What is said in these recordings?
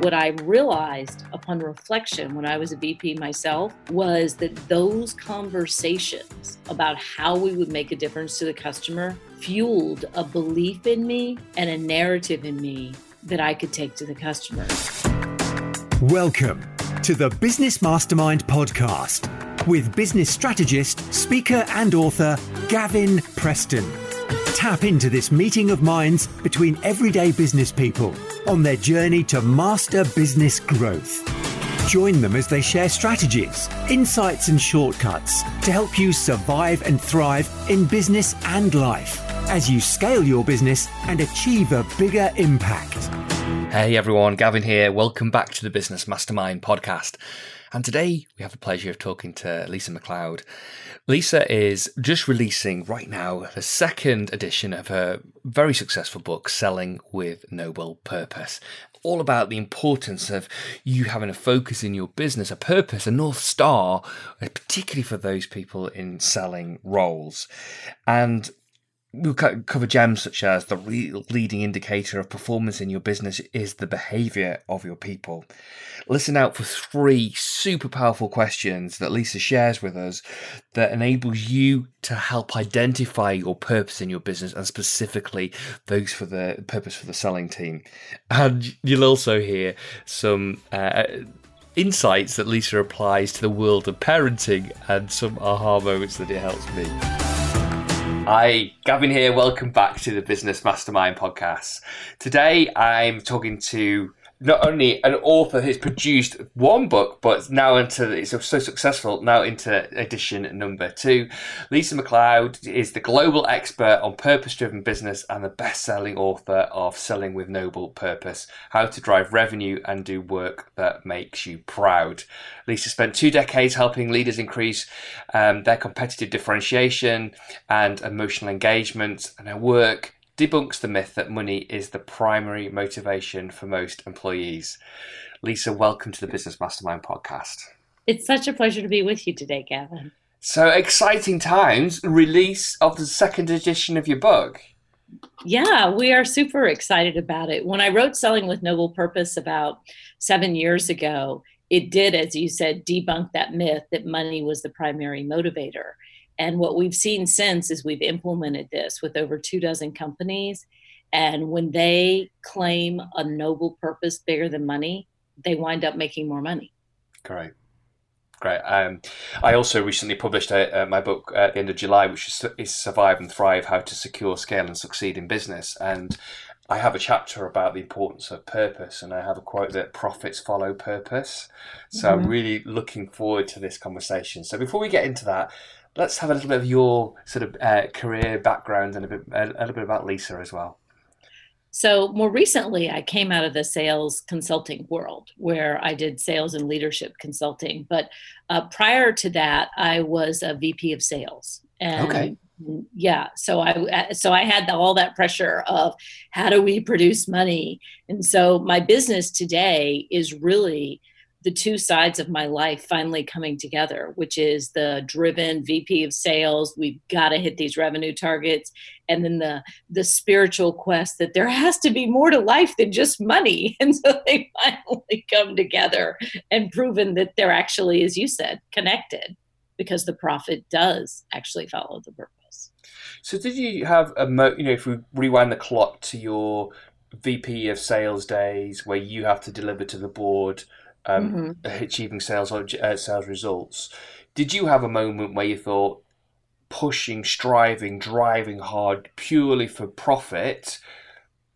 What I realized upon reflection when I was a VP myself was that those conversations about how we would make a difference to the customer fueled a belief in me and a narrative in me that I could take to the customers. Welcome to the Business Mastermind podcast with business strategist, speaker, and author Gavin Preston. Tap into this meeting of minds between everyday business people on their journey to master business growth. Join them as they share strategies, insights, and shortcuts to help you survive and thrive in business and life as you scale your business and achieve a bigger impact. Hey everyone, Gavin here. Welcome back to the Business Mastermind podcast. And today we have the pleasure of talking to Lisa McLeod. Lisa is just releasing right now the second edition of her very successful book, Selling with Noble Purpose. All about the importance of you having a focus in your business, a purpose, a North Star, particularly for those people in selling roles. And we'll cover gems such as the leading indicator of performance in your business is the behavior of your people. Listen out for three super powerful questions that Lisa shares with us that enables you to help identify your purpose in your business and specifically those for the purpose for the selling team. And you'll also hear some uh, insights that Lisa applies to the world of parenting and some aha moments that it helps me. Hi, Gavin here. Welcome back to the Business Mastermind podcast. Today I'm talking to not only an author who's produced one book, but now into it's so successful now into edition number two. Lisa McLeod is the global expert on purpose-driven business and the best-selling author of Selling with Noble Purpose: How to Drive Revenue and Do Work That Makes You Proud. Lisa spent two decades helping leaders increase um, their competitive differentiation and emotional engagement, and her work debunks the myth that money is the primary motivation for most employees. Lisa, welcome to the Business Mastermind podcast. It's such a pleasure to be with you today, Gavin. So exciting times, release of the second edition of your book. Yeah, we are super excited about it. When I wrote Selling with Noble Purpose about seven years ago, it did, as you said, debunk that myth that money was the primary motivator. And what we've seen since is we've implemented this with over two dozen companies. And when they claim a noble purpose bigger than money, they wind up making more money. Great. Great. Um, I also recently published a, uh, my book at the end of July, which is, is Survive and Thrive How to Secure, Scale, and Succeed in Business. And I have a chapter about the importance of purpose, and I have a quote that profits follow purpose. So mm-hmm. I'm really looking forward to this conversation. So before we get into that, let's have a little bit of your sort of uh, career background and a, bit, a, a little bit about Lisa as well. So, more recently, I came out of the sales consulting world where I did sales and leadership consulting. But uh, prior to that, I was a VP of sales. And okay. Yeah, so I so I had all that pressure of how do we produce money, and so my business today is really the two sides of my life finally coming together, which is the driven VP of sales. We've got to hit these revenue targets, and then the the spiritual quest that there has to be more to life than just money. And so they finally come together and proven that they're actually, as you said, connected, because the profit does actually follow the purpose. So, did you have a mo- you know if we rewind the clock to your VP of sales days where you have to deliver to the board um, mm-hmm. achieving sales uh, sales results. Did you have a moment where you thought pushing, striving, driving hard purely for profit?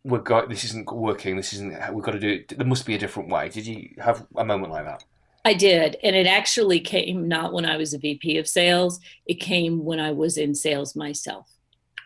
We're got this isn't working. This isn't. We've got to do it. There must be a different way. Did you have a moment like that? I did. And it actually came not when I was a VP of sales, it came when I was in sales myself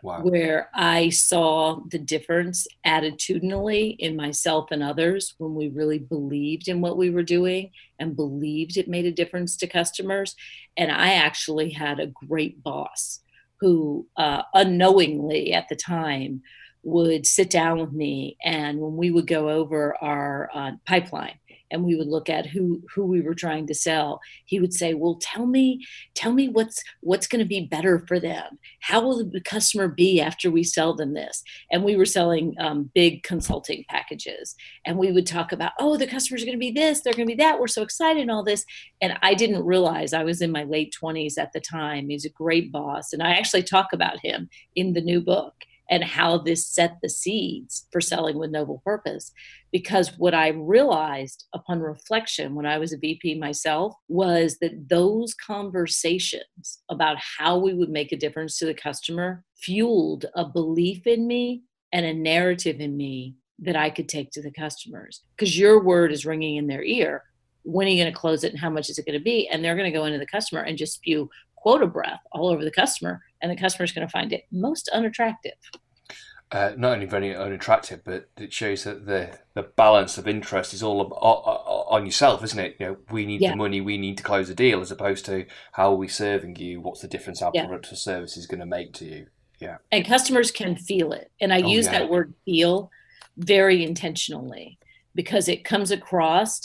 wow. where I saw the difference attitudinally in myself and others when we really believed in what we were doing and believed it made a difference to customers. And I actually had a great boss who, uh, unknowingly at the time, would sit down with me and when we would go over our uh, pipeline and we would look at who who we were trying to sell. He would say well tell me tell me what's what's going to be better for them. How will the customer be after we sell them this? And we were selling um, big consulting packages. And we would talk about oh the customer's going to be this they're going to be that we're so excited and all this. And i didn't realize i was in my late 20s at the time he's a great boss and i actually talk about him in the new book and how this set the seeds for selling with noble purpose. Because what I realized upon reflection when I was a VP myself was that those conversations about how we would make a difference to the customer fueled a belief in me and a narrative in me that I could take to the customers. Because your word is ringing in their ear. When are you going to close it and how much is it going to be? And they're going to go into the customer and just spew quota breath all over the customer, and the customer is going to find it most unattractive. Uh, not only very unattractive, but it shows that the the balance of interest is all on yourself, isn't it? You know, we need yeah. the money, we need to close a deal, as opposed to how are we serving you? What's the difference our yeah. product or service is going to make to you? Yeah, and customers can feel it, and I oh, use yeah. that word "feel" very intentionally because it comes across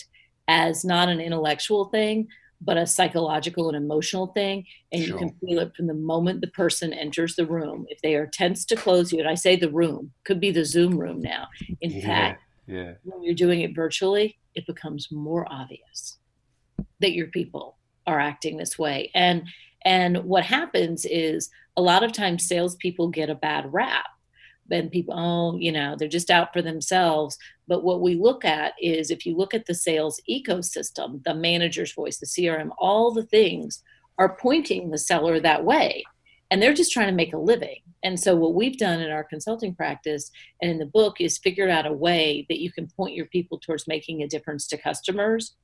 as not an intellectual thing, but a psychological and emotional thing. And sure. you can feel it from the moment the person enters the room. If they are tense to close you, and I say the room, could be the Zoom room now. In yeah, fact, yeah. when you're doing it virtually, it becomes more obvious that your people are acting this way. And and what happens is a lot of times salespeople get a bad rap and people, oh, you know, they're just out for themselves. But what we look at is if you look at the sales ecosystem, the manager's voice, the CRM, all the things are pointing the seller that way. And they're just trying to make a living. And so, what we've done in our consulting practice and in the book is figured out a way that you can point your people towards making a difference to customers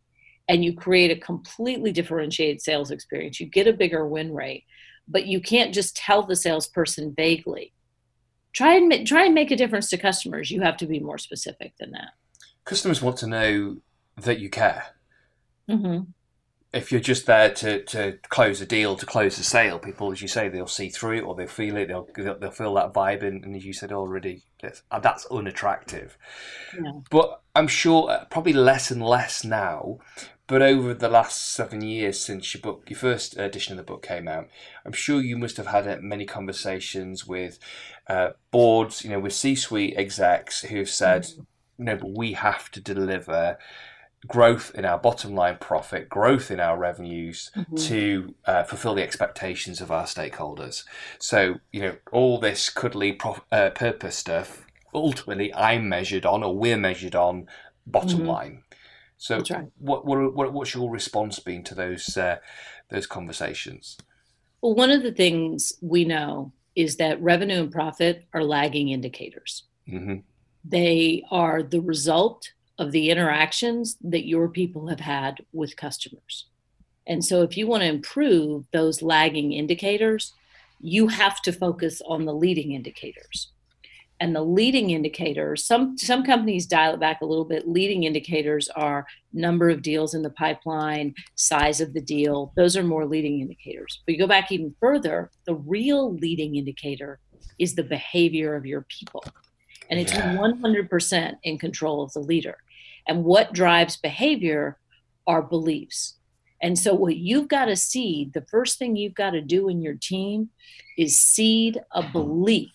and you create a completely differentiated sales experience. You get a bigger win rate, but you can't just tell the salesperson vaguely try and try and make a difference to customers. You have to be more specific than that. Customers want to know that you care. Mm-hmm. If you're just there to, to close a deal to close a sale people as you say they'll see through it or they'll feel it they'll, they'll feel that vibe and, and as you said already that's, uh, that's unattractive yeah. but i'm sure uh, probably less and less now but over the last seven years since your book, your first edition of the book came out, I'm sure you must have had uh, many conversations with uh, boards, you know, with C-suite execs who've said, mm-hmm. no, but we have to deliver growth in our bottom line profit, growth in our revenues mm-hmm. to uh, fulfill the expectations of our stakeholders. So, you know, all this cuddly prof- uh, purpose stuff, ultimately, I'm measured on, or we're measured on, bottom mm-hmm. line. So, right. what, what, what what's your response been to those uh, those conversations? Well, one of the things we know is that revenue and profit are lagging indicators. Mm-hmm. They are the result of the interactions that your people have had with customers. And so, if you want to improve those lagging indicators, you have to focus on the leading indicators. And the leading indicators some some companies dial it back a little bit. Leading indicators are number of deals in the pipeline size of the deal. Those are more leading indicators. But you go back even further the real leading indicator is the behavior of your people. And it's yeah. 100% in control of the leader and what drives behavior are beliefs and so what you've got to seed the first thing you've got to do in your team is seed a belief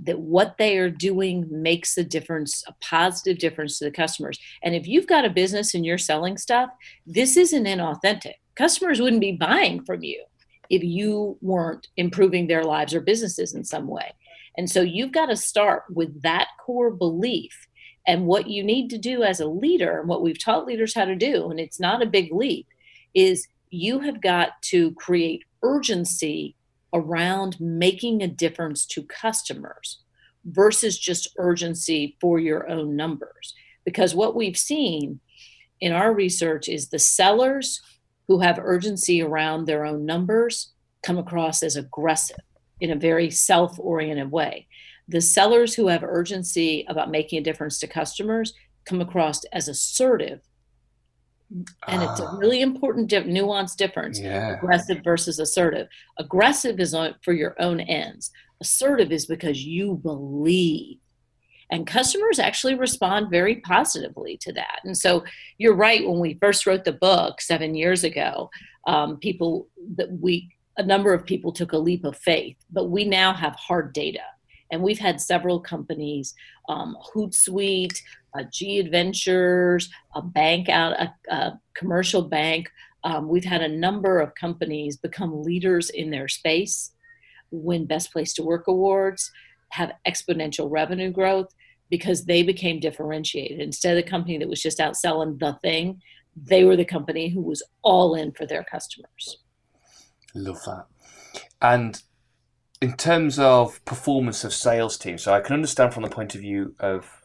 that what they are doing makes a difference, a positive difference to the customers. And if you've got a business and you're selling stuff, this isn't inauthentic. Customers wouldn't be buying from you if you weren't improving their lives or businesses in some way. And so you've got to start with that core belief. And what you need to do as a leader, and what we've taught leaders how to do, and it's not a big leap, is you have got to create urgency around making a difference to customers versus just urgency for your own numbers. Because what we've seen in our research is the sellers who have urgency around their own numbers come across as aggressive in a very self oriented way. The sellers who have urgency about making a difference to customers come across as assertive and it's a ah. really important di- nuance difference yeah. aggressive versus assertive aggressive is on, for your own ends assertive is because you believe And customers actually respond very positively to that. And so you're right. When we first wrote the book seven years ago, um, people that we a number of people took a leap of faith, but we now have hard data. And we've had several companies, um, Hootsuite, uh, G Adventures, a bank out, a, a commercial bank. Um, we've had a number of companies become leaders in their space, win Best Place to Work awards, have exponential revenue growth because they became differentiated. Instead of the company that was just out selling the thing, they were the company who was all in for their customers. Love that. And in terms of performance of sales teams, so I can understand from the point of view of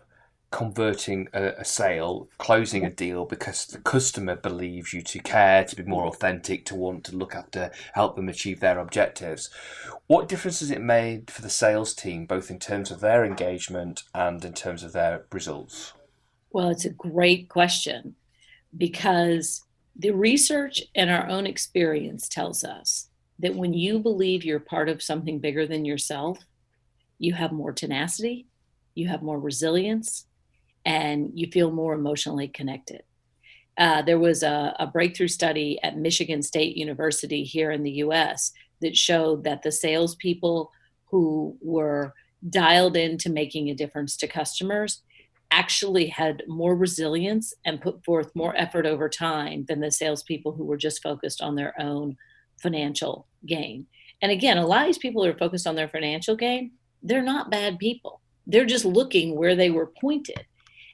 converting a, a, sale, closing a deal because the customer believes you to care, to be more authentic, to want to look after, help them achieve their objectives. What difference has it made for the sales team, both in terms of their engagement and in terms of their results? Well, it's a great question because the research and our own experience tells us that when you believe you're part of something bigger than yourself, you have more tenacity, you have more resilience, and you feel more emotionally connected. Uh, there was a, a breakthrough study at Michigan State University here in the US that showed that the salespeople who were dialed into making a difference to customers actually had more resilience and put forth more effort over time than the salespeople who were just focused on their own financial gain. And again, a lot of these people who are focused on their financial gain, they're not bad people. They're just looking where they were pointed.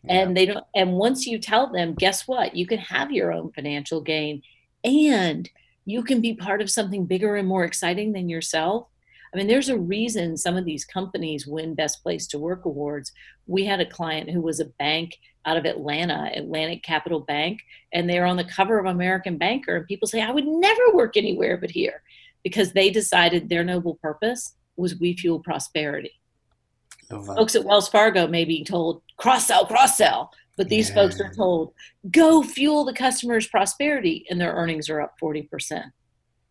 Yeah. And they don't and once you tell them, guess what? You can have your own financial gain and you can be part of something bigger and more exciting than yourself I mean, there's a reason some of these companies win Best Place to Work awards. We had a client who was a bank out of Atlanta, Atlantic Capital Bank, and they're on the cover of American Banker. And people say, I would never work anywhere but here because they decided their noble purpose was we fuel prosperity. Oh, folks at Wells Fargo may be told cross sell, cross sell, but these yeah. folks are told go fuel the customer's prosperity, and their earnings are up 40%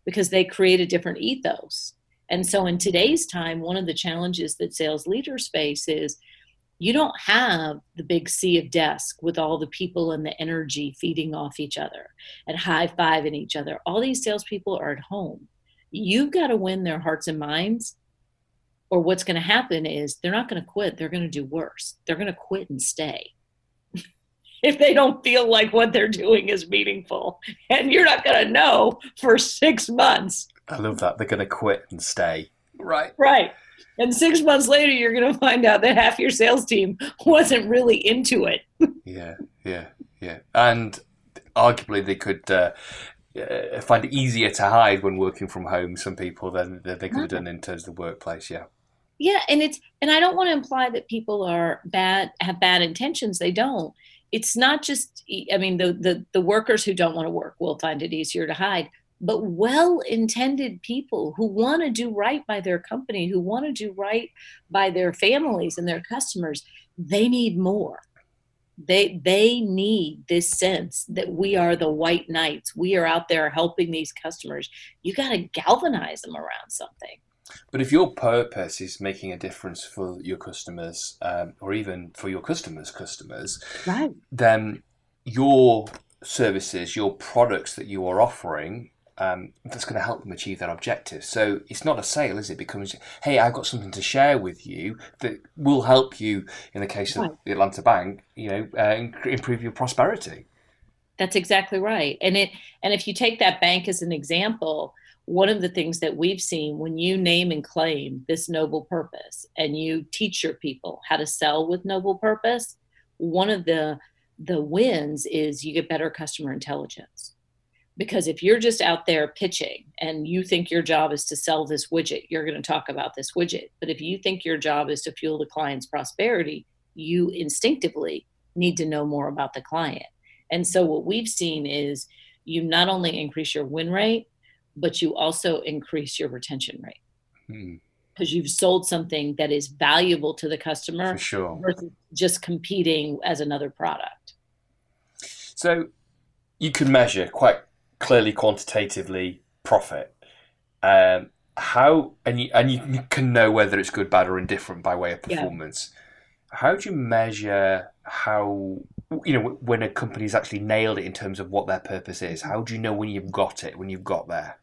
because they create a different ethos. And so in today's time, one of the challenges that sales leaders face is you don't have the big sea of desk with all the people and the energy feeding off each other and high fiving each other. All these salespeople are at home. You've got to win their hearts and minds, or what's going to happen is they're not going to quit. They're going to do worse. They're going to quit and stay if they don't feel like what they're doing is meaningful. And you're not going to know for six months I love that. They're going to quit and stay. Right. Right. And six months later, you're going to find out that half your sales team wasn't really into it. yeah, yeah, yeah. And arguably, they could uh, uh, find it easier to hide when working from home. Some people than they could have done in terms of the workplace. Yeah. Yeah, and it's and I don't want to imply that people are bad, have bad intentions. They don't. It's not just. I mean, the the the workers who don't want to work will find it easier to hide but well intended people who want to do right by their company, who want to do right by their families and their customers, they need more. They they need this sense that we are the white knights. We are out there helping these customers. You got to galvanize them around something. But if your purpose is making a difference for your customers, um, or even for your customers' customers, right. then your services, your products that you are offering um, that's going to help them achieve their objective. So it's not a sale, is it? it? Becomes, hey, I've got something to share with you that will help you. In the case of the Atlanta Bank, you know, uh, improve your prosperity. That's exactly right. And it and if you take that bank as an example, one of the things that we've seen when you name and claim this noble purpose and you teach your people how to sell with noble purpose, one of the the wins is you get better customer intelligence because if you're just out there pitching and you think your job is to sell this widget, you're going to talk about this widget. But if you think your job is to fuel the client's prosperity, you instinctively need to know more about the client. And so what we've seen is you not only increase your win rate, but you also increase your retention rate. Hmm because you've sold something that is valuable to the customer sure. versus just competing as another product. So you can measure quite clearly quantitatively profit. Um, how and you and you can know whether it's good, bad, or indifferent by way of performance. Yeah. how do you measure how you know when a company's actually nailed it in terms of what their purpose is? How do you know when you've got it, when you've got there?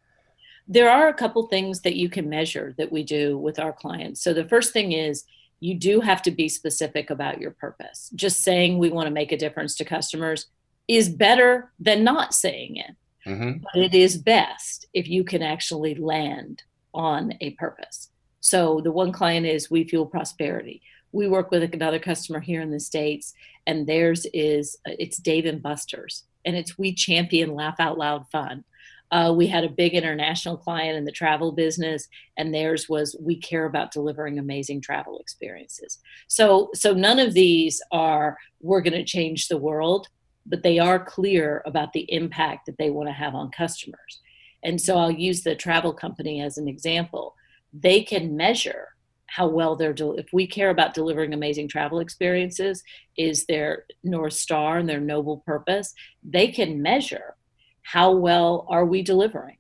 There are a couple things that you can measure that we do with our clients. So the first thing is you do have to be specific about your purpose. Just saying we want to make a difference to customers is better than not saying it. Mm-hmm. But it is best if you can actually land on a purpose. So the one client is we fuel prosperity we work with another customer here in the states and theirs is uh, it's dave and buster's and it's we champion laugh out loud fun uh, we had a big international client in the travel business and theirs was we care about delivering amazing travel experiences so so none of these are we're going to change the world but they are clear about the impact that they want to have on customers. And so i'll use the travel company as an example. They can measure how well they're if we care about delivering amazing travel experiences is their north star and their noble purpose they can measure how well are we delivering.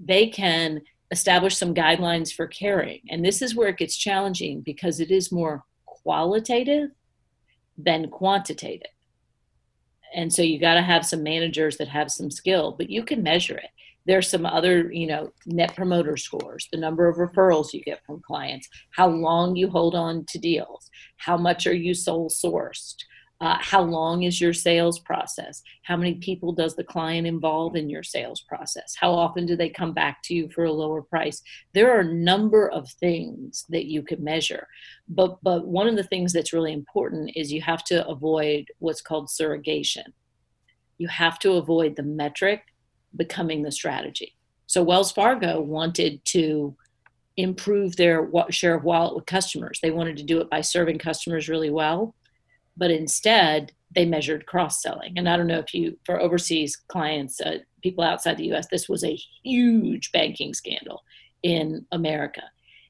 They can establish some guidelines for caring. And this is where it gets challenging because it is more qualitative than quantitative and so you got to have some managers that have some skill but you can measure it. There's some other you know net promoter scores the number of referrals you get from clients how long you hold on to deals how much are you sole sourced uh, how long is your sales process? How many people does the client involve in your sales process? How often do they come back to you for a lower price? There are a number of things that you can measure. But but one of the things that's really important is you have to avoid what's called surrogation. You have to avoid the metric becoming the strategy. So Wells Fargo wanted to improve their share of wallet with customers. They wanted to do it by serving customers really well, but instead they measured cross selling. And I don't know if you, for overseas clients, uh, people outside the US, this was a huge banking scandal in America.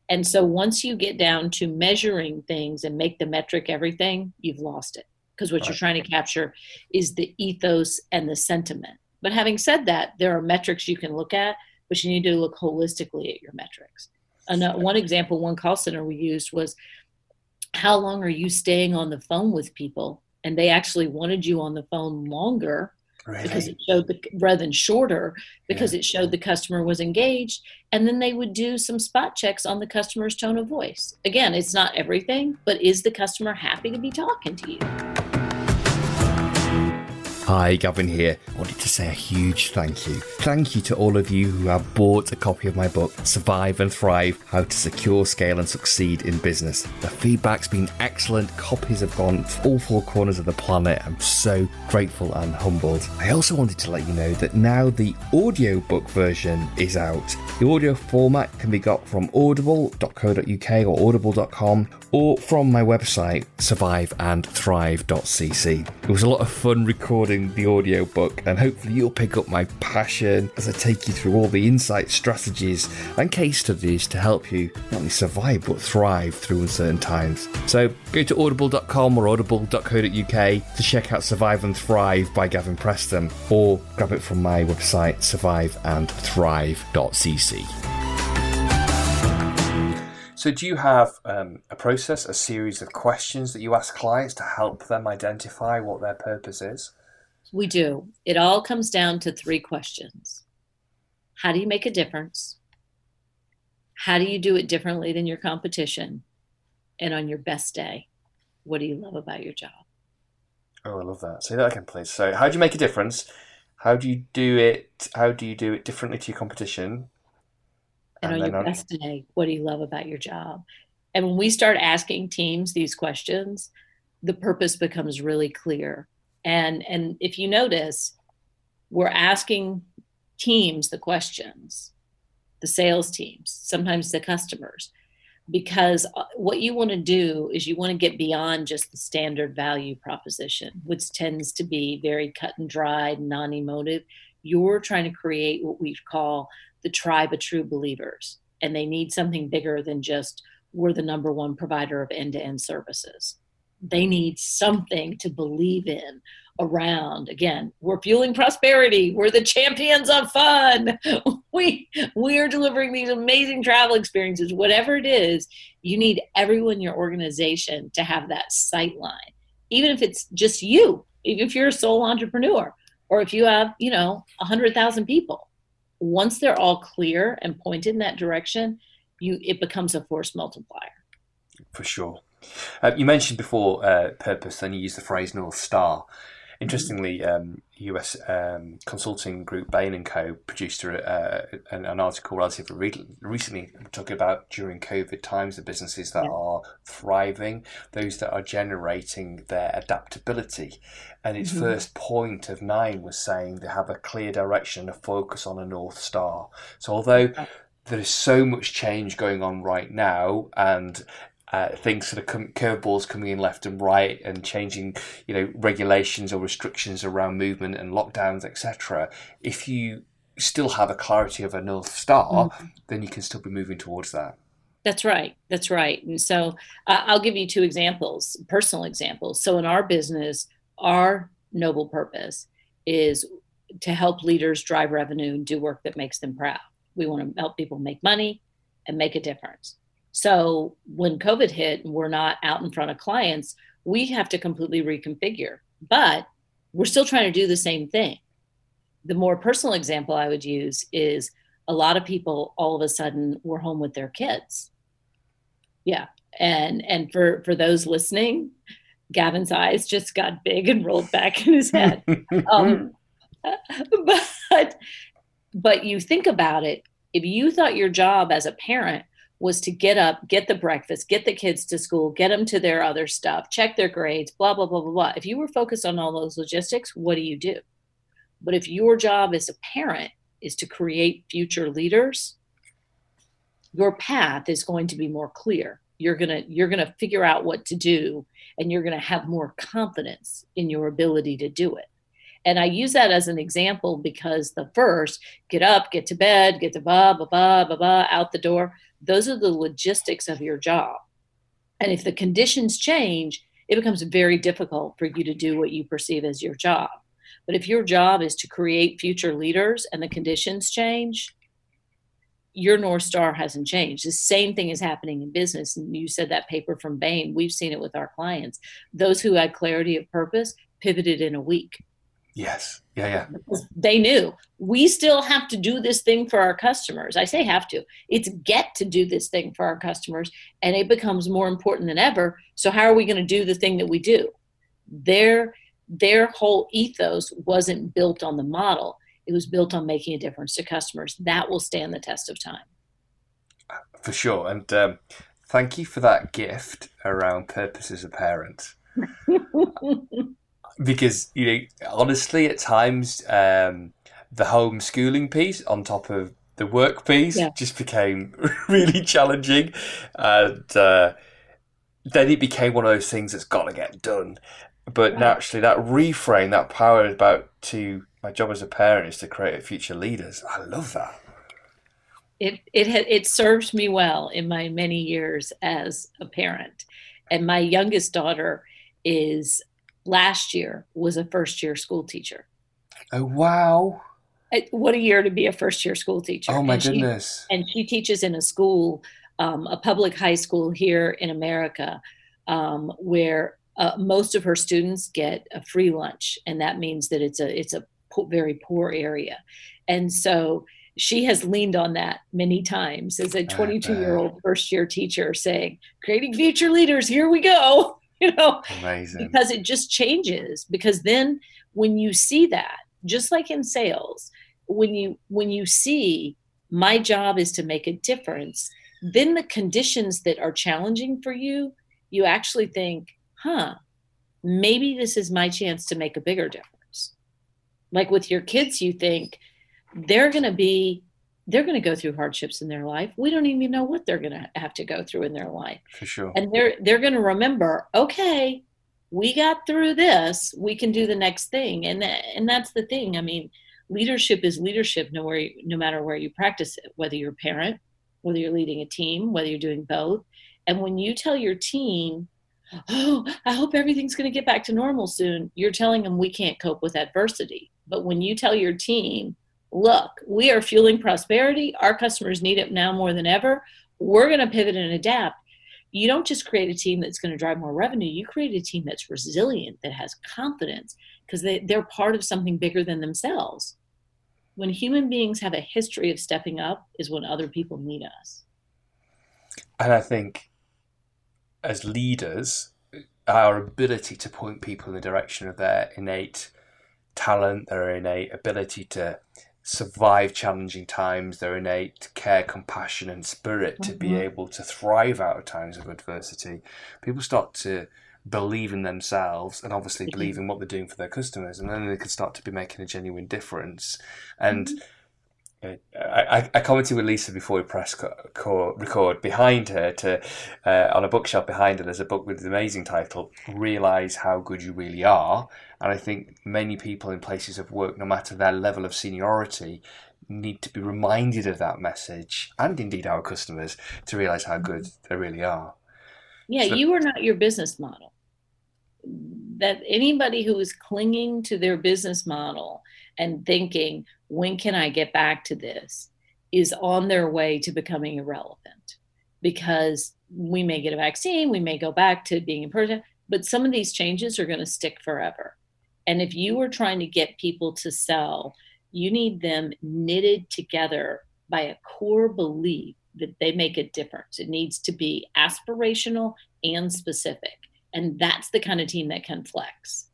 And so once you get down to measuring things and make the metric everything, you've lost it. Because what right. you're trying to capture is the ethos and the sentiment. But having said that, there are metrics you can look at, but you need to look holistically at your metrics. And one example, one call center we used was how long are you staying on the phone with people? And they actually wanted you on the phone longer right. because it showed the rather than shorter because yeah. it showed the customer was engaged. And then they would do some spot checks on the customer's tone of voice. Again, it's not everything, but is the customer happy to be talking to you? Hi, Gavin here. I wanted to say a huge thank you. Thank you to all of you who have bought a copy of my book, Survive and Thrive How to Secure, Scale, and Succeed in Business. The feedback's been excellent. Copies have gone to all four corners of the planet. I'm so grateful and humbled. I also wanted to let you know that now the audiobook version is out. The audio format can be got from audible.co.uk or audible.com or from my website, surviveandthrive.cc. It was a lot of fun recording the audio book, and hopefully you'll pick up my passion as I take you through all the insight, strategies, and case studies to help you not only survive but thrive through uncertain times. So go to audible.com or audible.co.uk to check out Survive and Thrive by Gavin Preston, or grab it from my website, surviveandthrive.cc. So, do you have um, a process, a series of questions that you ask clients to help them identify what their purpose is? We do. It all comes down to three questions How do you make a difference? How do you do it differently than your competition? And on your best day, what do you love about your job? Oh, I love that. Say that again, please. So, how do you make a difference? How do you do it? How do you do it differently to your competition? And, and on your on... best day, what do you love about your job? And when we start asking teams these questions, the purpose becomes really clear and and if you notice we're asking teams the questions the sales teams sometimes the customers because uh, what you want to do is you want to get beyond just the standard value proposition which tends to be very cut and dried non-emotive. You're trying to create what we call the tribe of true believers and they need something bigger than just we're the number one provider of end-to-end services they need something to believe in around again we're fueling prosperity. We're the champions of fun. We we are delivering these amazing travel experiences. Whatever it is you need everyone in your organization to have that sight line even if it's just you even if you're a sole entrepreneur or if you have you know 100000 people. Once they're all clear and pointed in that direction you it becomes a force multiplier. For sure uh, you mentioned before uh, purpose, and you used the phrase North Star. Interestingly, um, US um, consulting group Bain and Co. produced a, uh, an, an, article relatively re- recently talking about during COVID times the businesses that yeah. are thriving, those that are generating their adaptability. And its mm-hmm. first point of nine was saying they have a clear direction, a focus on a North Star. So, although there is so much change going on right now, and uh, things sort of come, curveballs coming in left and right and changing, you know, regulations or restrictions around movement and lockdowns, etc. If you still have a clarity of a north star, mm-hmm. then you can still be moving towards that. That's right. That's right. And so uh, I'll give you two examples, personal examples. So in our business, our noble purpose is to help leaders drive revenue and do work that makes them proud. We want to help people make money and make a difference. So when COVID hit and we're not out in front of clients, we have to completely reconfigure. But we're still trying to do the same thing. The more personal example I would use is a lot of people all of a sudden were home with their kids. Yeah. And and for for those listening, Gavin's eyes just got big and rolled back in his head. um, but but you think about it, if you thought your job as a parent was to get up, get the breakfast, get the kids to school, get them to their other stuff, check their grades, blah, blah, blah, blah, blah. If you were focused on all those logistics, what do you do? But if your job as a parent is to create future leaders, your path is going to be more clear. You're going to you're going to figure out what to do and you're going to have more confidence in your ability to do it. And I use that as an example because the first, get up, get to bed, get to blah, blah, blah, blah, blah, out the door those are the logistics of your job. And if the conditions change, it becomes very difficult for you to do what you perceive as your job. But if your job is to create future leaders and the conditions change, your North Star hasn't changed. The same thing is happening in business. And you said that paper from Bain, we've seen it with our clients. Those who had clarity of purpose pivoted in a week. Yes. Yeah, yeah. Because they knew we still have to do this thing for our customers. I say have to. It's get to do this thing for our customers and it becomes more important than ever. So how are we going to do the thing that we do? Their their whole ethos wasn't built on the model. It was built on making a difference to customers. That will stand the test of time. For sure. And um, thank you for that gift around purpose as a parent. because you know honestly at times um, the homeschooling piece on top of the work piece yeah. just became really challenging. And uh, then it became one of those things that's got to get done. But right. naturally that reframe that power about to my job as a parent is to create future leaders. I love that. It it had it served me well in my many years as a parent. And my youngest daughter is last year was a first year school teacher. Oh, wow. What a year to be a first year school teacher. Oh, my and goodness. She, and she teaches in a school, um, a public high school here in America, um, where uh, most of her students get a free lunch. And that means that it's a, it's a po- very poor area. And so she has leaned on that many times as a 22 year old first year teacher saying, creating future leaders, here we go. you know amazing. because it just changes because then when you see that just like in sales when you when you see my job is to make a difference then the conditions that are challenging for you you actually think huh maybe this is my chance to make a bigger difference. Like with your kids you think they're going to be they're going to go through hardships in their life. We don't even know what they're going to have to go through in their life. For sure. And they're they're going to remember, okay, we got through this. We can do the next thing. And and that's the thing. I mean, leadership is leadership no where no matter where you practice it, whether you're a parent, whether you're leading a team, whether you're doing both. And when you tell your team, oh, I hope everything's going to get back to normal soon. You're telling them we can't cope with adversity. But when you tell your team, look, we are fueling prosperity, our customers need it now more than ever, we're going to pivot and adapt. You don't just create a team that's going to drive more revenue, you create a team that's resilient, that has confidence, because they, they're part of something bigger than themselves. When human beings have a history of stepping up, is when other people need us. And I think as leaders, our ability to point people in the direction of their innate talent, their innate ability to survive challenging times, their innate care, compassion, and spirit to mm-hmm. be able to thrive out of times of adversity. People start to believe in themselves and obviously mm-hmm. believe in what they're doing for their customers, and then they can start to be making a genuine difference. And mm-hmm I, I commented with Lisa before we press co- record behind her to uh, on a bookshelf behind her. There's a book with an amazing title, "Realize How Good You Really Are," and I think many people in places of work, no matter their level of seniority, need to be reminded of that message, and indeed our customers, to realize how good mm-hmm. they really are. Yeah, so, you are not your business model. That anybody who is clinging to their business model and thinking, when can I get back to this, is on their way to becoming irrelevant because we may get a vaccine, we may go back to being in person, but some of these changes are going to stick forever. And if you are trying to get people to sell, you need them knitted together by a core belief that they make a difference. It needs to be aspirational and specific. And that's the kind of team that can flex.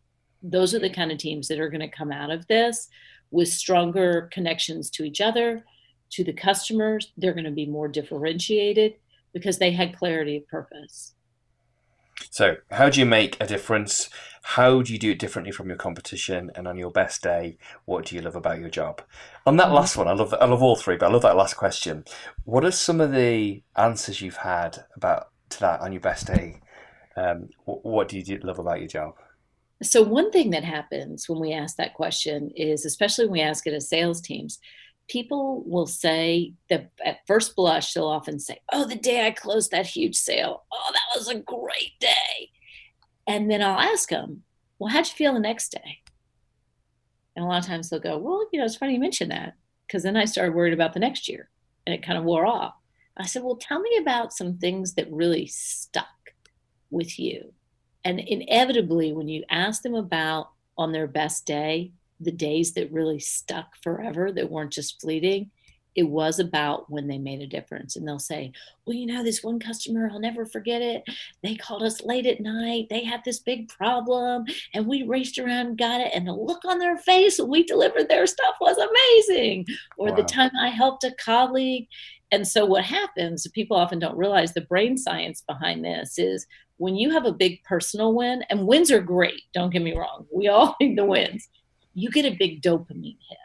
Those are the kind of teams that are going to come out of this with stronger connections to each other, to the customers. They're going to be more differentiated because they had clarity of purpose. So, how do you make a difference? How do you do it differently from your competition? And on your best day, what do you love about your job? On that last one, I love I love all three, but I love that last question. What are some of the answers you've had about to that on your best day? Um, what do you love about your job? So, one thing that happens when we ask that question is, especially when we ask it as sales teams, people will say that at first blush, they'll often say, Oh, the day I closed that huge sale, oh, that was a great day. And then I'll ask them, Well, how'd you feel the next day? And a lot of times they'll go, Well, you know, it's funny you mention that because then I started worried about the next year and it kind of wore off. I said, Well, tell me about some things that really stuck with you and inevitably, when you ask them about on their best day, the days that really stuck forever, that weren't just fleeting, it was about when they made a difference. And they'll say, Well, you know, this one customer, I'll never forget it. They called us late at night. They had this big problem, and we raced around and got it. And the look on their face when we delivered their stuff was amazing. Or wow. the time I helped a colleague. And so, what happens, people often don't realize the brain science behind this is when you have a big personal win, and wins are great, don't get me wrong, we all need the wins, you get a big dopamine hit.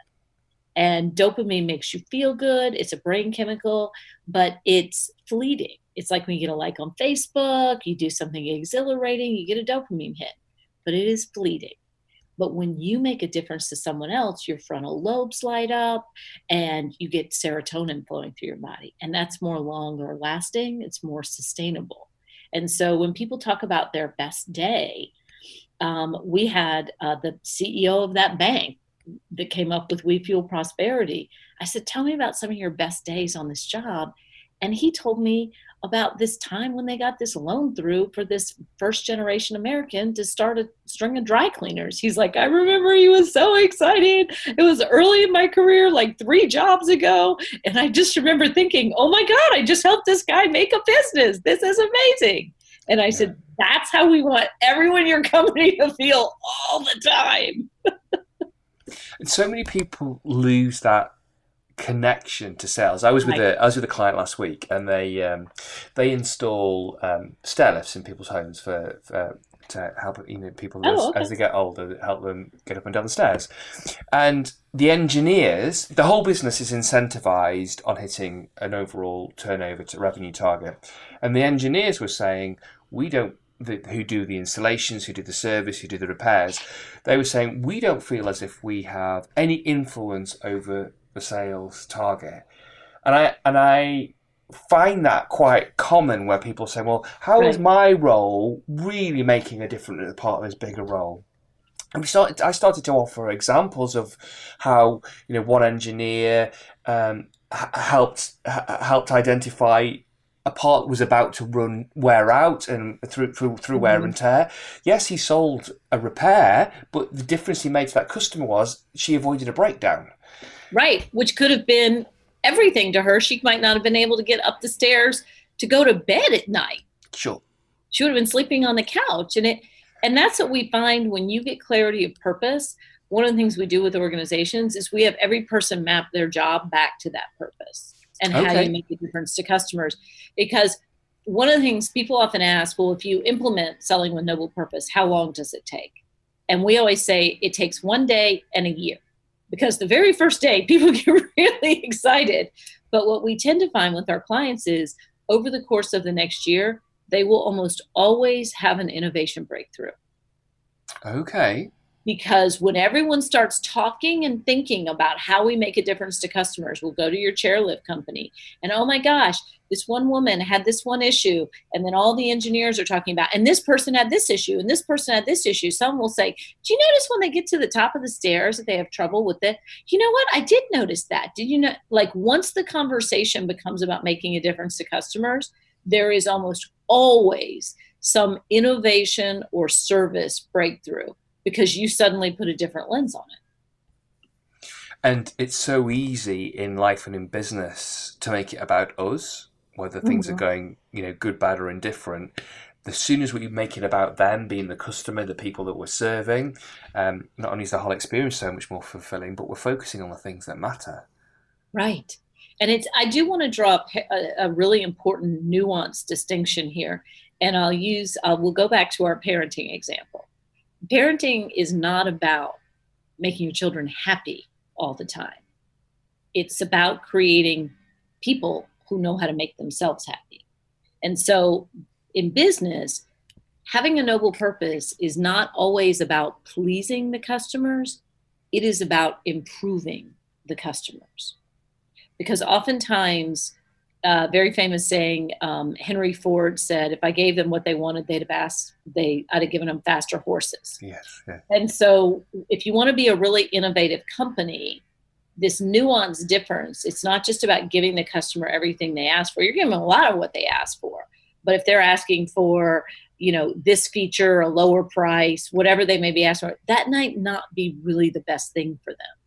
And dopamine makes you feel good. It's a brain chemical, but it's fleeting. It's like when you get a like on Facebook, you do something exhilarating, you get a dopamine hit, but it is fleeting. But when you make a difference to someone else, your frontal lobes light up and you get serotonin flowing through your body. And that's more longer lasting, it's more sustainable. And so when people talk about their best day, um, we had uh, the CEO of that bank that came up with We Fuel Prosperity. I said, Tell me about some of your best days on this job. And he told me about this time when they got this loan through for this first generation American to start a string of dry cleaners. He's like, I remember he was so excited. It was early in my career, like three jobs ago. And I just remember thinking, oh my God, I just helped this guy make a business. This is amazing. And I yeah. said, that's how we want everyone in your company to feel all the time. and so many people lose that connection to sales. I was with a I was with a client last week, and they um, they install um, stair lifts in people's homes for, for to help you know people oh, as, okay. as, they get older, help them get up and down the stairs. And the engineers, the whole business is incentivized on hitting an overall turnover to revenue target, and the engineers were saying we don't. The, who do the installations, who do the service, who do the repairs, they were saying we don't feel as if we have any influence over the sales target. And I and I find that quite common where people say, well, how is my role really making a difference as part of this bigger role? And we started, I started to offer examples of how, you know, one engineer um, helped helped identify a part was about to run wear out and through through, through mm-hmm. wear and tear. Yes, he sold a repair, but the difference he made to that customer was she avoided a breakdown. Right, which could have been everything to her. She might not have been able to get up the stairs to go to bed at night. Sure. She would have been sleeping on the couch. And it and that's what we find when you get clarity of purpose. One of the things we do with organizations is we have every person map their job back to that purpose and okay. how you make a difference to customers. Because one of the things people often ask, well, if you implement selling with noble purpose, how long does it take? And we always say it takes one day and a year because the very first day people get really excited. But what we tend to find with our clients is over the course of the next year, they will almost always have an innovation breakthrough. Okay because when everyone starts talking and thinking about how we make a difference to customers, we'll go to your chairlift company and oh my gosh, this one woman had this one issue, and then all the engineers are talking about, and this person had this issue, and this person had this issue. Some will say, Do you notice when they get to the top of the stairs that they have trouble with it? You know what? I did notice that. Did you know? Like, once the conversation becomes about making a difference to customers, there is almost always some innovation or service breakthrough because you suddenly put a different lens on it. And it's so easy in life and in business to make it about us, whether things mm-hmm. are going, you know, good, bad, or indifferent. As soon as we make it about them, being the customer, the people that we're serving, um, not only is the whole experience so much more fulfilling, but we're focusing on the things that matter. Right. And it's I do want to draw a, a really important nuance distinction here, and I'll use uh, we'll go back to our parenting example parenting is not about making your children happy all the time. It's about creating people who know how to make themselves happy. And so in business, having a noble purpose is not always about pleasing the customers, it is about improving the customers. Because oftentimes uh, very famous saying. Um, Henry Ford said, "If I gave them what they wanted, they'd have asked. They, I'd have given them faster horses." Yes. And so, if you want to be a really innovative company, this nuanced difference. It's not just about giving the customer everything they ask for. You're giving them a lot of what they ask for. But if they're asking for, you know, this feature, a lower price, whatever they may be asking for, that might not be really the best thing for them.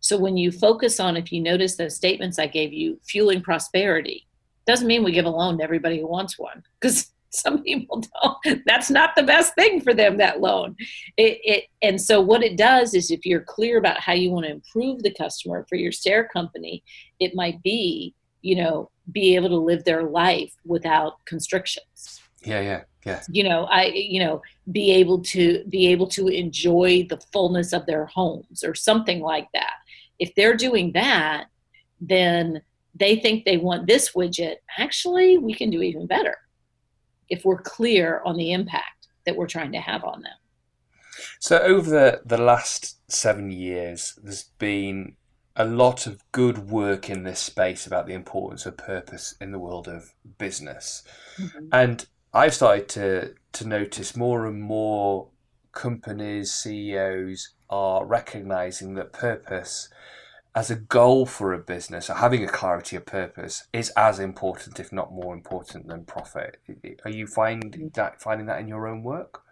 So when you focus on, if you notice those statements I gave you, fueling prosperity, doesn't mean we give a loan to everybody who wants one because some people don't. That's not the best thing for them. That loan. It, it and so what it does is if you're clear about how you want to improve the customer for your stair company, it might be you know be able to live their life without constrictions. Yeah, yeah yeah. you know i you know be able to be able to enjoy the fullness of their homes or something like that if they're doing that, then they think they want this widget. Actually, we can do even better if we're clear on the impact that we're trying to have on them. So, over the, the last seven years, there's been a lot of good work in this space about the importance of purpose in the world of business. Mm-hmm. And I've started to, to notice more and more companies, CEOs are recognizing that purpose as a goal for a business or having a clarity of purpose is as important if not more important than profit. Are you finding mm-hmm. that finding that in your own work?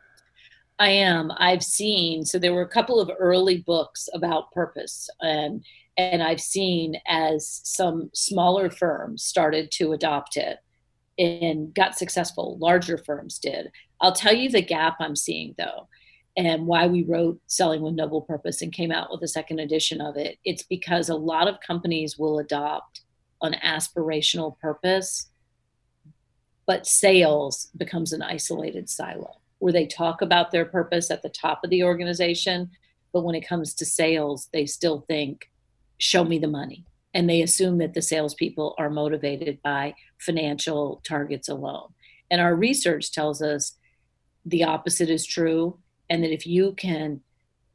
I am. I've seen so there were a couple of early books about purpose and and i've seen as some smaller firms started to adopt it and got successful larger firms did. I'll tell you the gap i'm seeing though and why we wrote Selling with Noble Purpose and came out with a second edition of it. It's because a lot of companies will adopt an aspirational purpose, but sales becomes an isolated silo where they talk about their purpose at the top of the organization, but when it comes to sales, they still think, show me the money. And they assume that the salespeople are motivated by financial targets alone. And our research tells us the opposite is true and that if you can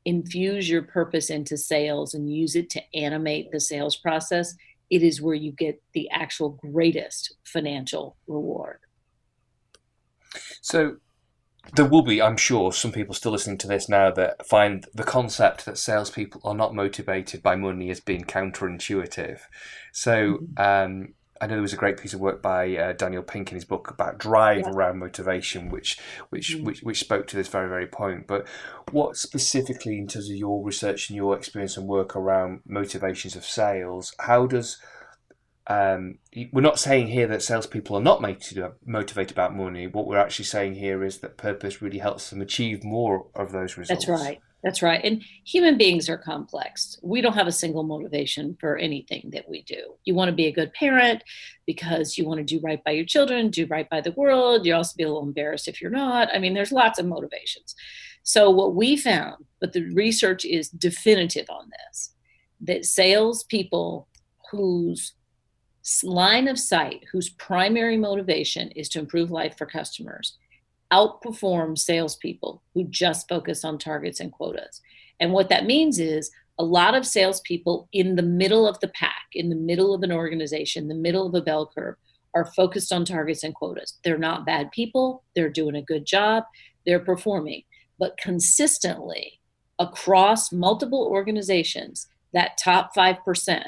infuse your purpose into sales and use it to animate the sales process it is where you get the actual greatest financial reward. So there will be, I'm sure, some people still listening to this now that find the concept that salespeople are not motivated by money as being counterintuitive. So mm-hmm. um, I know there was a great piece of work by uh, Daniel Pink in his book about drive yeah. around motivation, which which, mm. which which spoke to this very very point. But what specifically, in terms of your research and your experience and work around motivations of sales, how does um, we're not saying here that salespeople are not motivated about money. What we're actually saying here is that purpose really helps them achieve more of those results. That's right. That's right. And human beings are complex. We don't have a single motivation for anything that we do. You want to be a good parent because you want to do right by your children, do right by the world. You also be a little embarrassed if you're not. I mean, there's lots of motivations. So, what we found, but the research is definitive on this, that salespeople whose line of sight, whose primary motivation is to improve life for customers, outperform salespeople who just focus on targets and quotas. And what that means is a lot of salespeople in the middle of the pack, in the middle of an organization, the middle of a bell curve, are focused on targets and quotas. They're not bad people, they're doing a good job, they're performing. But consistently across multiple organizations, that top 5%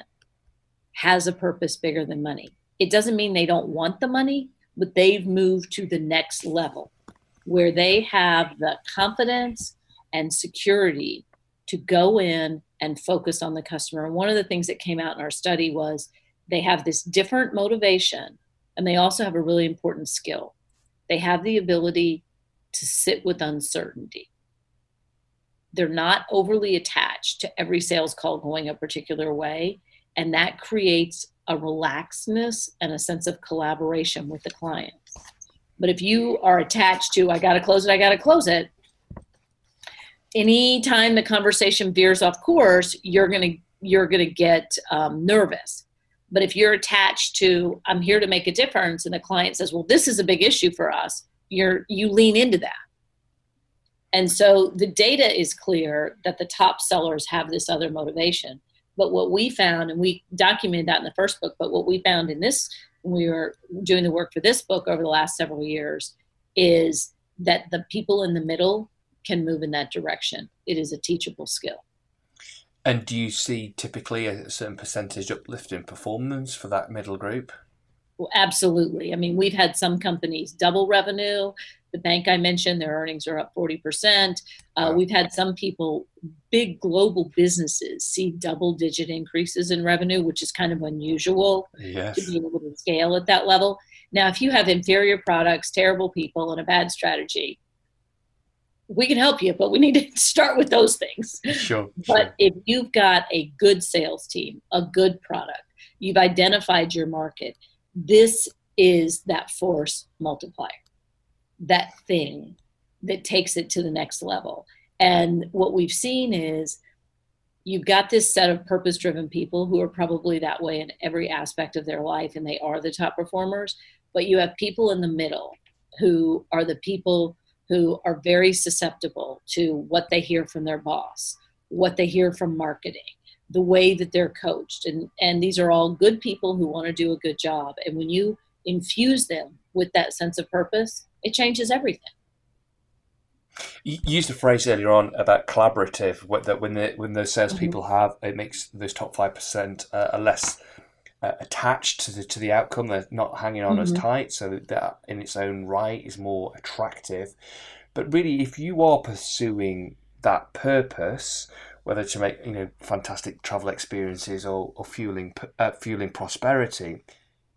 has a purpose bigger than money. It doesn't mean they don't want the money, but they've moved to the next level where they have the confidence and security to go in and focus on the customer. And one of the things that came out in our study was they have this different motivation and they also have a really important skill. They have the ability to sit with uncertainty. They're not overly attached to every sales call going a particular way, and that creates a relaxedness and a sense of collaboration with the client. But if you are attached to, I got to close it, I got to close it, anytime the conversation veers off course, you're going to you're going to get um, nervous. But if you're attached to, I'm here to make a difference, and the client says, well, this is a big issue for us, you're you lean into that. And so the data is clear that the top sellers have this other motivation. But what we found, and we documented that in the first book, but what we found in this we were doing the work for this book over the last several years is that the people in the middle can move in that direction. It is a teachable skill. And do you see typically a certain percentage uplift in performance for that middle group? Well, absolutely. I mean, we've had some companies double revenue. The bank I mentioned, their earnings are up 40%. Uh, We've had some people, big global businesses, see double digit increases in revenue, which is kind of unusual yes. to be able to scale at that level. Now, if you have inferior products, terrible people, and a bad strategy, we can help you, but we need to start with those things. Sure. But sure. if you've got a good sales team, a good product, you've identified your market, this is that force multiplier, that thing that takes it to the next level. And what we've seen is you've got this set of purpose driven people who are probably that way in every aspect of their life and they are the top performers. But you have people in the middle who are the people who are very susceptible to what they hear from their boss, what they hear from marketing, the way that they're coached and and these are all good people who want to do a good job and when you infuse them with that sense of purpose it changes everything you used a phrase earlier on about collaborative that when the when those salespeople mm-hmm. have it makes those top five percent uh, are less uh, attached to the to the outcome. They're not hanging on mm-hmm. as tight, so that in its own right is more attractive. But really, if you are pursuing that purpose, whether to make you know fantastic travel experiences or, or fueling uh, fueling prosperity,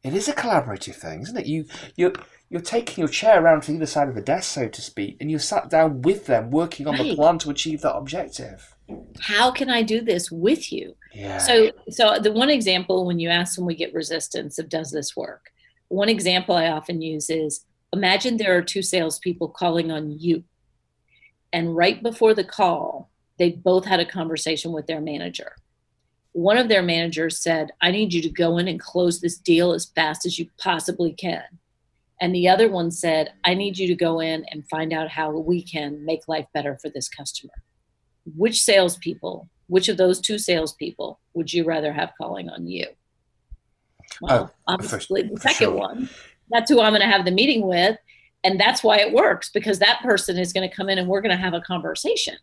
it is a collaborative thing, isn't it? You you you're taking your chair around to either side of the desk, so to speak, and you're sat down with them, working on right. the plan to achieve that objective. How can I do this with you? Yeah. So, so the one example when you ask when we get resistance of does this work? One example I often use is imagine there are two salespeople calling on you, and right before the call, they both had a conversation with their manager. One of their managers said, I need you to go in and close this deal as fast as you possibly can. And the other one said, I need you to go in and find out how we can make life better for this customer. Which salespeople, which of those two salespeople would you rather have calling on you? Well, oh, obviously, the second sure. one. That's who I'm going to have the meeting with. And that's why it works because that person is going to come in and we're going to have a conversation.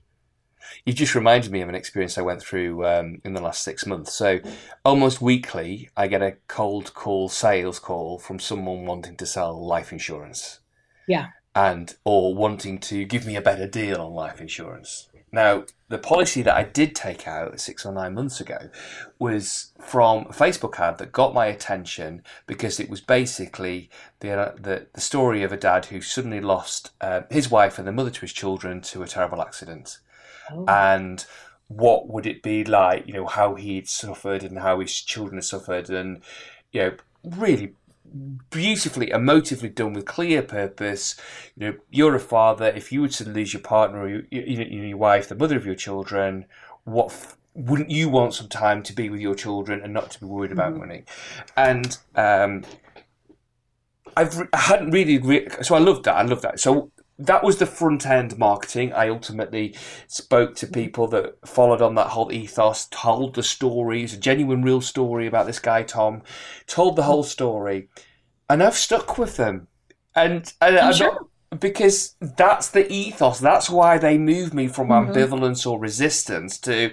You just reminded me of an experience I went through um, in the last six months. So, almost weekly, I get a cold call sales call from someone wanting to sell life insurance. Yeah. And or wanting to give me a better deal on life insurance. Now, the policy that I did take out six or nine months ago was from a Facebook ad that got my attention because it was basically the uh, the, the story of a dad who suddenly lost uh, his wife and the mother to his children to a terrible accident, oh. and what would it be like? You know how he'd suffered and how his children had suffered, and you know really beautifully emotively done with clear purpose you know you're a father if you were to lose your partner or your, your, your wife the mother of your children what f- wouldn't you want some time to be with your children and not to be worried about mm-hmm. money and um, I've re- I hadn't really re- so I loved that I loved that so that was the front end marketing. I ultimately spoke to people that followed on that whole ethos, told the story. It's a genuine, real story about this guy, Tom, told the whole story, and I've stuck with them. And, and I'm sure. not, because that's the ethos. That's why they move me from mm-hmm. ambivalence or resistance to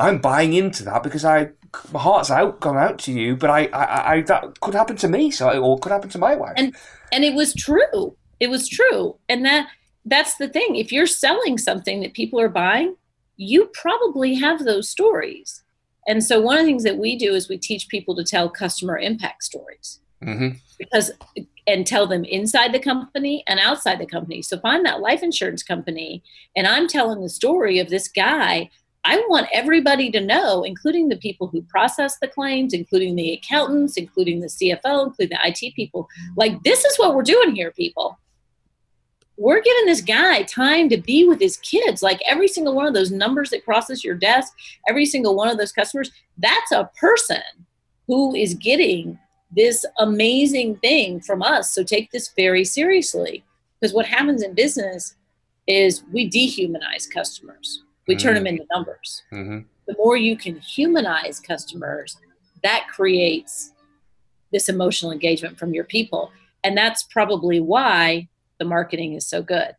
I'm buying into that because I my heart's out gone out to you, but I, I, I that could happen to me, so or could happen to my wife. And and it was true it was true. And that that's the thing. If you're selling something that people are buying you probably have those stories. And so one of the things that we do is we teach people to tell customer impact stories. Mm-hmm. because and tell them inside the company and outside the company. So if i'm that life insurance company and i'm telling the story of this guy I want everybody to know, including the people who process the claims, including the accountants, including the CFO, including the IT people, like this is what we're doing here, people we're giving this guy time to be with his kids. Like every single one of those numbers that crosses your desk, every single one of those customers, that's a person who is getting this amazing thing from us. So take this very seriously. Because what happens in business is we dehumanize customers, we mm-hmm. turn them into numbers. Mm-hmm. The more you can humanize customers, that creates this emotional engagement from your people. And that's probably why the marketing is so good.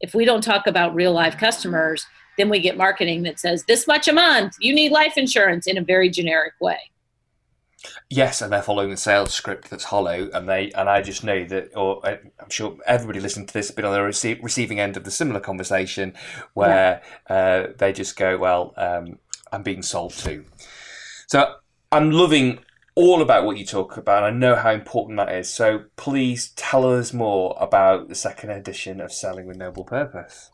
If we don't talk about real life customers, then we get marketing that says this much a month, you need life insurance in a very generic way. Yes, and they're following the sales script that's hollow, and they and I just know that, or I'm sure everybody listening to this has been on the rece- receiving end of the similar conversation, where yeah. uh, they just go, "Well, um, I'm being sold to." So I'm loving all about what you talk about. I know how important that is. So please tell us more about the second edition of Selling with Noble Purpose.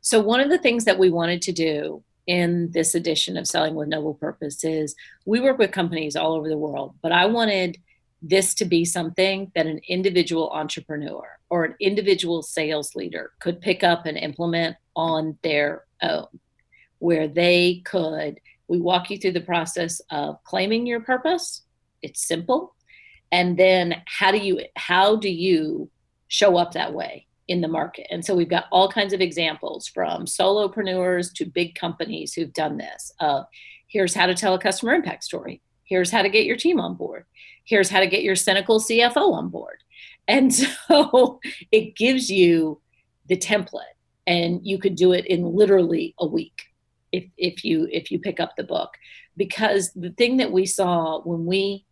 So, one of the things that we wanted to do in this edition of Selling with Noble Purpose is we work with companies all over the world, but I wanted this to be something that an individual entrepreneur or an individual sales leader could pick up and implement on their own, where they could. We walk you through the process of claiming your purpose, it's simple. And then how do you how do you show up that way in the market? And so we've got all kinds of examples from solopreneurs to big companies who've done this of here's how to tell a customer impact story. Here's how to get your team on board. Here's how to get your cynical cfo on board. And so it gives you the template and you could do it in literally a week if, if you if you pick up the book. Because the thing that we saw when we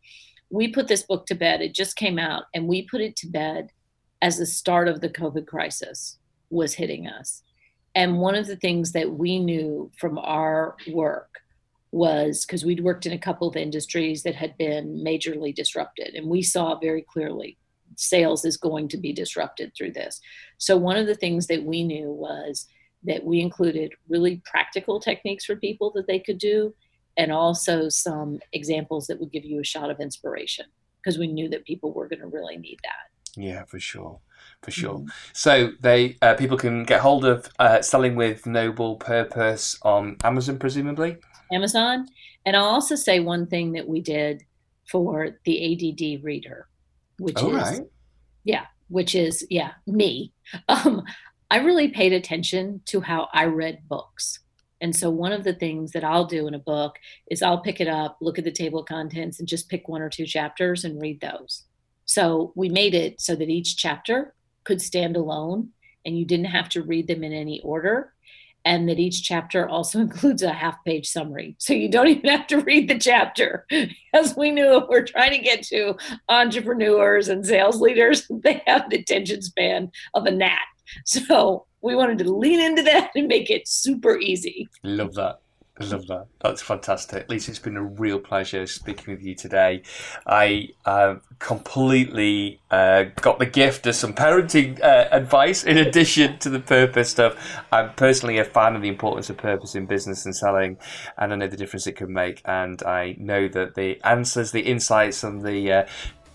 we put this book to bed it just came out and we put it to bed as the start of the covid crisis was hitting us. And one of the things that we knew from our work was because we'd worked in a couple of industries that had been majorly disrupted and we saw very clearly sales is going to be disrupted through this. So one of the things that we knew was that we included really practical techniques for people that they could do and also some examples that would give you a shot of inspiration because we knew that people were going to really need that. Yeah, for sure, for sure. Mm-hmm. So they uh, people can get hold of uh, selling with Noble Purpose on Amazon, presumably. Amazon, and I'll also say one thing that we did for the ADD reader, which is right. yeah, which is yeah me. Um, I really paid attention to how I read books And so, one of the things that I'll do in a book is I'll pick it up, look at the table of contents, and just pick one or two chapters and read those. So, we made it so that each chapter could stand alone and you didn't have to read them in any order. And that each chapter also includes a half page summary. So you don't even have to read the chapter. As we knew, we're trying to get to entrepreneurs and sales leaders, they have the attention span of a gnat. So we wanted to lean into that and make it super easy. Love that. I love that. That's fantastic. Lisa, it's been a real pleasure speaking with you today. I uh, completely uh, got the gift of some parenting uh, advice in addition to the purpose stuff. I'm personally a fan of the importance of purpose in business and selling, and I know the difference it can make. And I know that the answers, the insights, and the uh,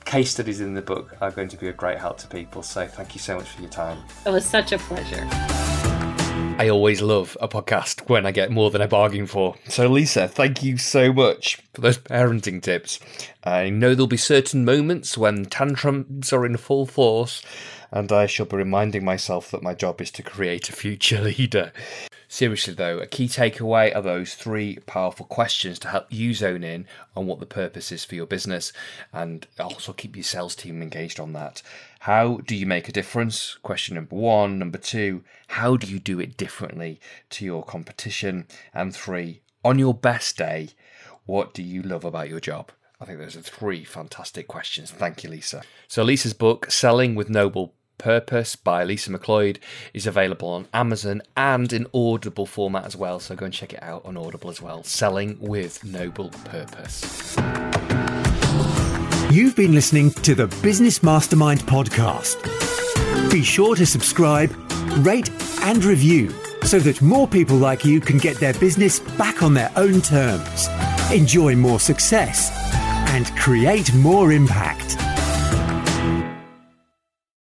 case studies in the book are going to be a great help to people. So thank you so much for your time. It was such a pleasure. I always love a podcast when I get more than I bargain for. So, Lisa, thank you so much for those parenting tips. I know there'll be certain moments when tantrums are in full force, and I shall be reminding myself that my job is to create a future leader. Seriously, though, a key takeaway are those three powerful questions to help you zone in on what the purpose is for your business and also keep your sales team engaged on that. How do you make a difference? Question number one. Number two, how do you do it differently to your competition? And three, on your best day, what do you love about your job? I think those are three fantastic questions. Thank you, Lisa. So, Lisa's book, Selling with Noble Purpose by Lisa McLeod is available on Amazon and in Audible format as well. So go and check it out on Audible as well. Selling with Noble Purpose. You've been listening to the Business Mastermind podcast. Be sure to subscribe, rate, and review so that more people like you can get their business back on their own terms, enjoy more success, and create more impact.